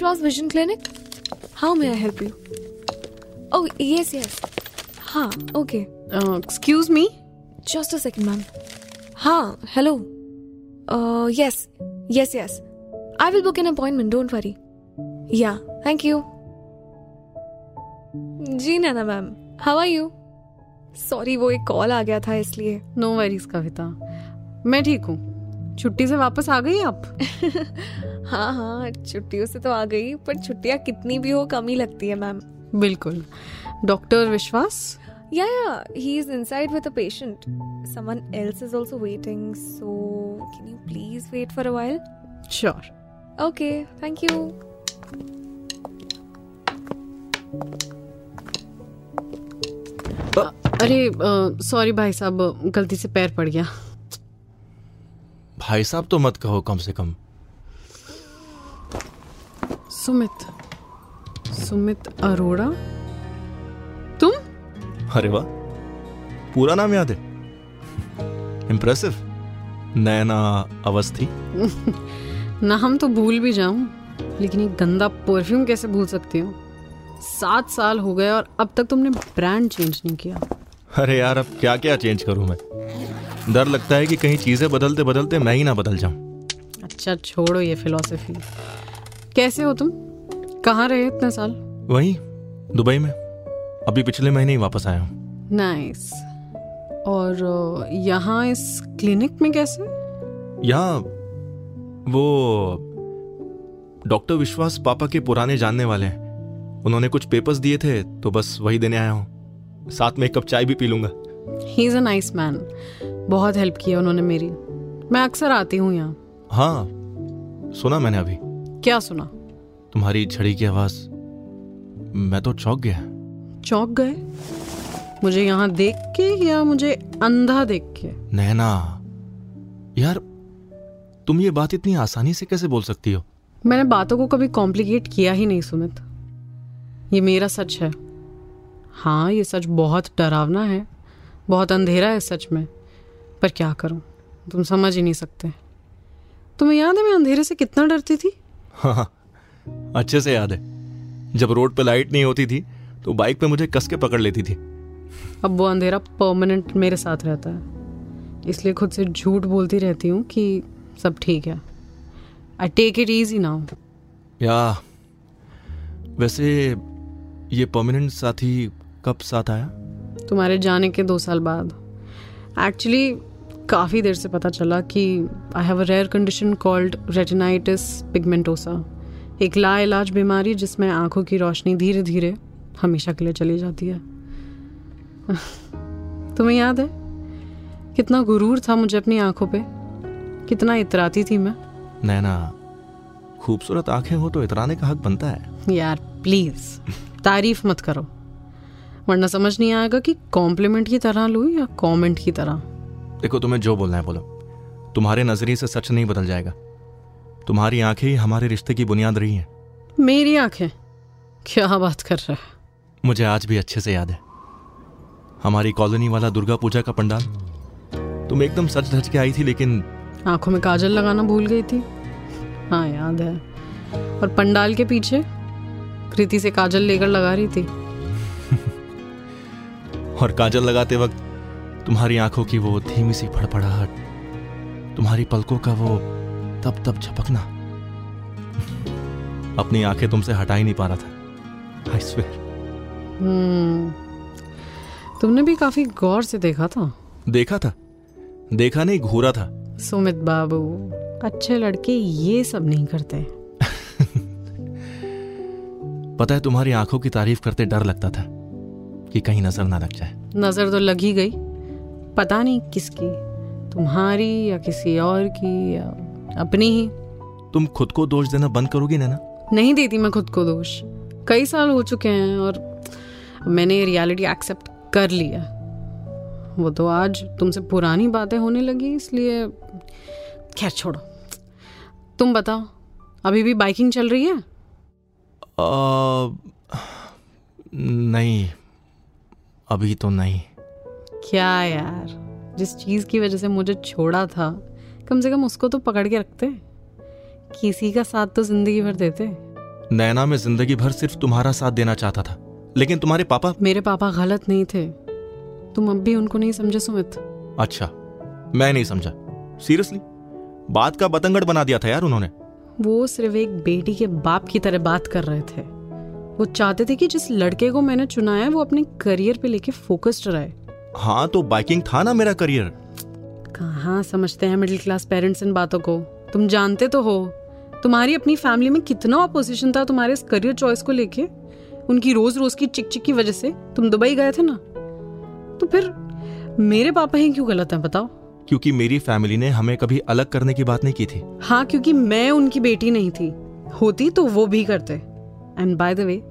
Vishwas vision clinic how may I help you oh yes yes हाँ okay excuse me just a second ma'am हाँ hello yes yes yes I will book an appointment don't worry yeah thank you ji Naina ma'am how are you sorry वो एक call आ गया था इसलिए। No worries Kavita. मैं ठीक हूँ। छुट्टी से वापस आ गई आप? हाँ हाँ छुट्टियों से तो आ गई पर छुट्टियाँ कितनी भी हो कम ही लगती है मैम बिल्कुल। Doctor Vishwas? Yeah yeah he is inside with a patient someone else is also waiting so can you please wait for a while sure okay thank you अरे सॉरी भाई साहब गलती से पैर पड़ गया। भाई साहब तो मत कहो कम से कम। सुमित सुमित अरोड़ा? तुम? अरे वाह पूरा नाम याद है। इम्प्रेसिव नैना अवस्थी। नाम तो भूल भी जाऊँ लेकिन ये गंदा परफ्यूम कैसे भूल सकती हूँ? सात साल हो गए और अब तक तुमने ब्रांड चेंज नहीं किया। अरे यार अब क्या क्या चेंज करूँ मैं? डर लगता है कि कहीं चीज़ें बदलते बदलते मैं ही ना बदल जाऊँ। अच्छा छोड़ो ये फिलॉसफी कैसे हो तुम? कहाँ रहे इतने साल? वहीं दुबई में। अभी पिछले महीने ही वापस आया हूँ। नाइस और यहाँ इस क्लिनिक में कैसे? यहाँ वो डॉक्टर विश्वास पापा के पुराने जानने वाले हैं। उन्होंने कुछ पेपर्स दिए थे तो बस वही देने आया हूँ। साथ में एक कप चाय भी पी लूँगा। He is a nice man बहुत हेल्प किया उन्होंने मेरी। मैं अक्सर आती हूँ यहाँ। हाँ सुना मैंने अभी। क्या सुना? तुम्हारी छड़ी की आवाज़ मैं तो चौंक गया। चौक गए? मुझे यहाँ देख के या मुझे अंधा देख के? नैना यार तुम ये बात इतनी आसानी से कैसे बोल सकती हो? मैंने बातों को कभी कॉम्प्लिकेट किया ही नहीं सुमित। ये मेरा सच है। हाँ ये सच बहुत डरावना है। बहुत अंधेरा है सच में। पर क्या करूँ? तुम समझ ही नहीं सकते। तुम्हें याद है मैं अंधेरे से कितना डरती थी? हाँ अच्छे से याद है। जब रोड पे लाइट नहीं होती थी तो बाइक पे मुझे कस के पकड़ लेती थी। अब वो अंधेरा परमानेंट मेरे साथ रहता है। इसलिए खुद से झूठ बोलती रहती हूँ कि सब ठीक है। I take it easy now yeah. वैसे ये परमानेंट साथी कब साथ आया? तुम्हारे जाने के दो साल बाद। एक्चुअली काफ़ी देर से पता चला कि I have a rare condition called retinitis pigmentosa एक लाइलाज बीमारी जिसमें आँखों की रोशनी धीरे धीरे हमेशा के लिए चली जाती है। तुम्हें याद है? कितना गुरूर था मुझे अपनी आँखों पे? कितना इतराती थी मैं। नैना खूबसूरत आँखें हो तो इतराने का हक बनता है। यार प्लीज़ तारीफ़ मत करो। वरना समझ नहीं आएगा कि कॉम्प्लीमेंट की तरह लूँ या कमेंट की तरह। देखो तुम्हें जो बोलना है बोलो। तुम्हारे नज़रिए से सच नहीं बदल जाएगा। तुम्हारी आँखें ही हमारे रिश्ते की बुनियाद रही हैं। मेरी आँखें? क्या बात कर रहा है? मुझे आज भी अच्छे से याद है। हमारी कॉलोनी वाला दुर्गा पूजा का पंडाल। तुम एकदम सच धज के आई थी लेकिन आँखों में काजल लगाना भूल गई थी। हाँ याद है। और पंडाल के पीछे कृति से काजल लेकर लगा रही थी। और काजल लगाते वक्त तुम्हारी आँखों की वो धीमी सी फड़फड़ाहट तुम्हारी पलकों का वो तब तब झपकना। अपनी आँखें तुमसे हटा ही नहीं पा रहा था आई स्वेयर हम्म तुमने भी काफ़ी गौर से देखा था। देखा था देखा नहीं घूरा था। सुमित बाबू अच्छे लड़के ये सब नहीं करते। पता है तुम्हारी आँखों की तारीफ़ करते डर लगता था कि कहीं नज़र ना लग जाए। नज़र तो लग ही गई। पता नहीं किसकी तुम्हारी या किसी और की या अपनी ही। तुम खुद को दोष देना बंद करोगी नैना? नहीं देती मैं खुद को दोष। कई साल हो चुके हैं और मैंने ये रियलिटी एक्सेप्ट कर लिया। वो तो आज तुमसे पुरानी बातें होने लगी इसलिए खैर छोड़ो। तुम बताओ अभी भी बाइकिंग चल रही है? आ, नहीं अभी तो नहीं। क्या यार? जिस चीज़ की वजह से मुझे छोड़ा था कम से कम उसको तो पकड़ के रखते। किसी का साथ तो ज़िंदगी भर देते। नैना में ज़िंदगी भर सिर्फ़ तुम्हारा साथ देना चाहता था लेकिन तुम्हारे पापा? मेरे पापा गलत नहीं थे। तुम अब भी उनको नहीं समझे सुमित। अच्छा मैं नहीं समझा। सीरियसली बात का बतंगड़ बना दिया था यार उन्होंने। वो सिर्फ़ एक बेटी के बाप की तरह बात कर रहे थे। वो चाहते थे कि जिस लड़के को मैंने चुना है वो अपने करियर पे लेके फोकस्ड रहे। हाँ तो बाइकिंग था ना मेरा करियर? कहाँ समझते हैं मिडिल क्लास पेरेंट्स इन बातों को? तुम जानते तो हो। तुम्हारी अपनी फैमिली में कितना ऑपोजिशन था तुम्हारे इस करियर चॉइस को लेके? उनकी रोज रोज की चिक चिक की वजह से? तुम दुबई गए थे ना? तो फिर मेरे पापा ही क्यों गलत हैं बताओ? क्योंकि मेरी फैमिली ने हमें कभी अलग करने की बात नहीं की थी। हाँ क्योंकि मैं उनकी बेटी नहीं थी। होती तो वो भी करते। एंड बाय द वे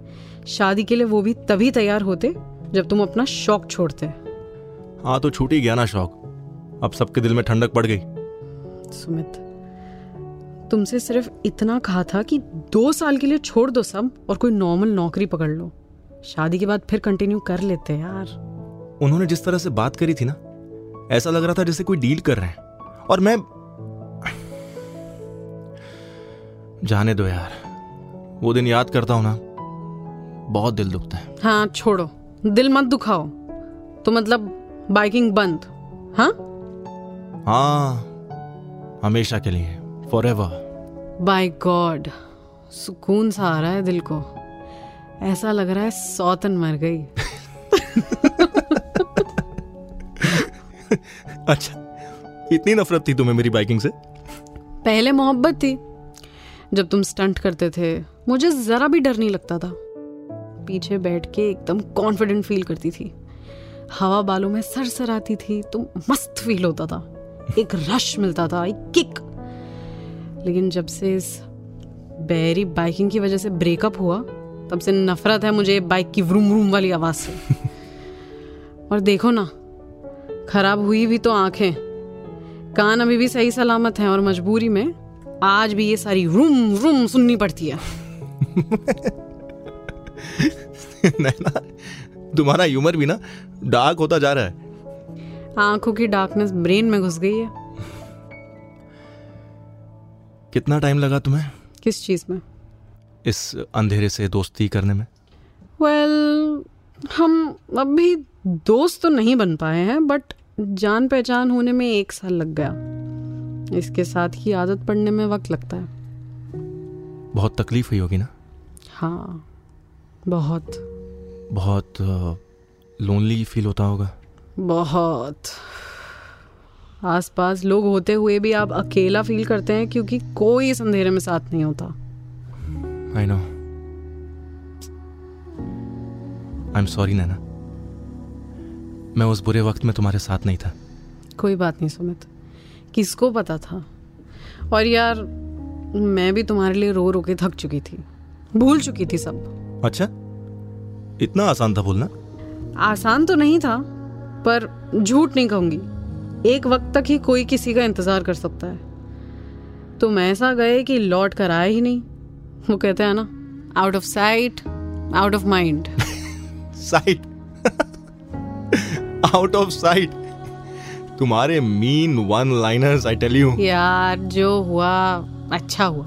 शादी के लिए वो भी तभी तैयार होते जब तुम अपना शौक छोड़ते। हाँ तो छूट ही गया ना शौक। अब सबके दिल में ठंडक पड़ गई। सुमित तुमसे सिर्फ़ इतना कहा था कि दो साल के लिए छोड़ दो सब और कोई नॉर्मल नौकरी पकड़ लो। शादी के बाद फिर कंटिन्यू कर लेते हैं यार। उन्होंने जिस तरह से बात करी थी ना ऐसा लग रहा था जैसे कोई डील कर रहे हैं। और मैं जाने दो यार। वो दिन याद करता हूँ ना बहुत दिल दुखता है। हाँ छोड़ो। दिल मत दुखाओ। तो मतलब बाइकिंग बंद हाँ? हाँ हमेशा के लिए फॉर एवर बाय गॉड सुकून सा आ रहा है दिल को। ऐसा लग रहा है सौतन मर गई। अच्छा इतनी नफरत थी तुम्हें मेरी बाइकिंग से? पहले मोहब्बत थी जब तुम स्टंट करते थे मुझे जरा भी डर नहीं लगता था। पीछे बैठ के एकदम कॉन्फिडेंट फील करती थी। हवा बालों में सर सर आती थी तो मस्त फील होता था। एक रश मिलता था एक किक लेकिन जब से इस बैरी बाइकिंग की वजह से ब्रेकअप हुआ तब से नफरत है मुझे बाइक की व्रूम व्रूम वाली आवाज़ से। और देखो ना खराब हुई भी तो आँखें। कान अभी भी सही सलामत हैं और मजबूरी में आज भी ये सारी रूम रूम सुननी पड़ती है। तुम्हारा ह्यूमर भी ना डार्क होता जा रहा है। आँखों की डार्कनेस ब्रेन में घुस गई है। कितना टाइम लगा तुम्हें? किस चीज़ में? इस अंधेरे से दोस्ती करने में। वेल well, हम अभी दोस्त तो नहीं बन पाए हैं बट जान पहचान होने में एक साल लग गया। इसके साथ ही आदत पड़ने में वक्त लगता है। बहुत तकलीफ़ हुई होगी ना? हाँ बहुत। बहुत लोनली फील होता होगा। बहुत। आसपास लोग होते हुए भी आप अकेला फील करते हैं क्योंकि कोई इस अंधेरे में साथ नहीं होता। I know I am sorry Naina मैं उस बुरे वक्त में तुम्हारे साथ नहीं था। कोई बात नहीं सुमित। किसको पता था? और यार मैं भी तुम्हारे लिए रो रो के थक चुकी थी। भूल चुकी थी सब। अच्छा? इतना आसान था बोलना? आसान तो नहीं था पर झूठ नहीं कहूँगी। एक वक्त तक ही कोई किसी का इंतज़ार कर सकता है। तुम ऐसा गए कि लौट कर आए ही नहीं। वो कहते हैं ना out of sight out of mind sight out of sight तुम्हारे mean one liners I tell you यार जो हुआ अच्छा हुआ।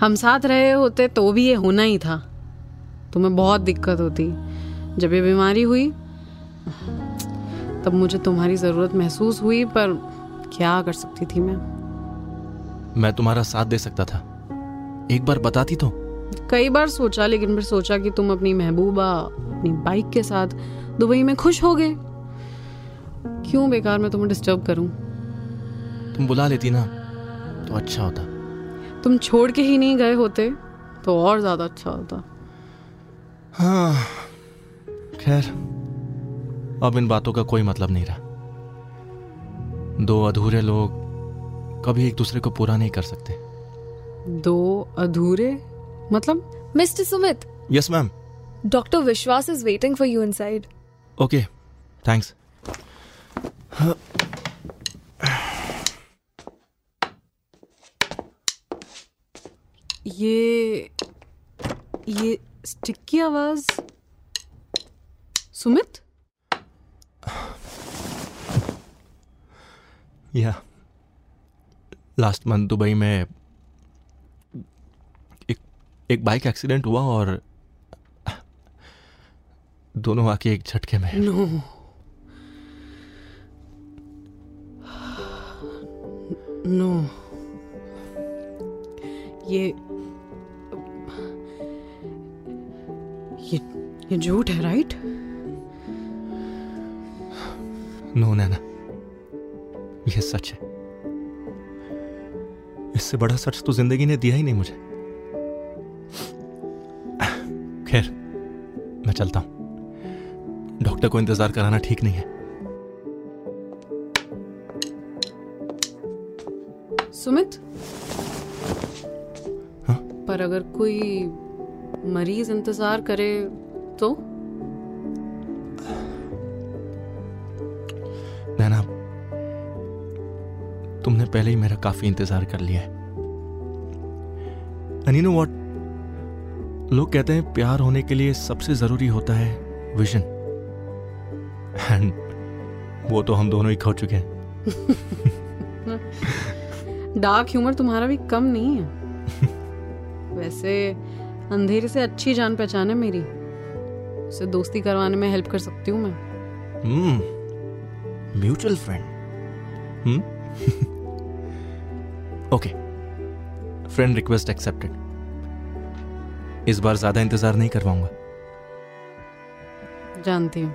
हम साथ रहे होते तो भी ये होना ही था। तुम्हें बहुत दिक्कत होती। जब ये बीमारी हुई तब मुझे तुम्हारी ज़रूरत महसूस हुई पर क्या कर सकती थी मैं? मैं तुम्हारा साथ दे सकता था। एक बार बताती तो। कई बार सोचा लेकिन फिर सोचा कि तुम अपनी महबूबा अपनी बाइक के साथ दुबई में खुश हो गए। क्यों बेकार मैं तुम्हें डिस्टर्ब करूँ? तुम बुला लेती ना तो अच्छा होता। तुम छोड़ के ही नहीं गए होते तो और ज़्यादा अच्छा होता। हाँ खैर अब इन बातों का कोई मतलब नहीं रहा दो अधूरे लोग कभी एक दूसरे को पूरा नहीं कर सकते दो अधूरे मतलब Mr. Sumit, yes ma'am Dr. Vishwas is waiting for you inside. Okay thanks ये ये स्टिक की आवाज़। सुमित? या लास्ट मंथ दुबई में एक एक बाइक एक्सीडेंट हुआ और दोनों आके एक झटके में नो नो ये ये झूठ है राइट नो नैना यह सच है। इससे बड़ा सच तो ज़िंदगी ने दिया ही नहीं मुझे। खैर मैं चलता हूँ। डॉक्टर को इंतज़ार कराना ठीक नहीं है। सुमित? हाँ? पर अगर कोई मरीज़ इंतज़ार करे तो? नैना तुमने पहले ही मेरा काफ़ी इंतज़ार कर लिया है। एंड यू नो व्हाट लोग कहते हैं प्यार होने के लिए सबसे ज़रूरी होता है विजन एंड वो तो हम दोनों ही खो चुके हैं। डार्क ह्यूमर तुम्हारा भी कम नहीं है। वैसे अंधेरे से अच्छी जान पहचान है मेरी। उसे दोस्ती करवाने में हेल्प कर सकती हूँ मैं। Mutual friend hmm okay friend request accepted इस बार ज़्यादा इंतज़ार नहीं करवाऊँगा। जानती हूँ।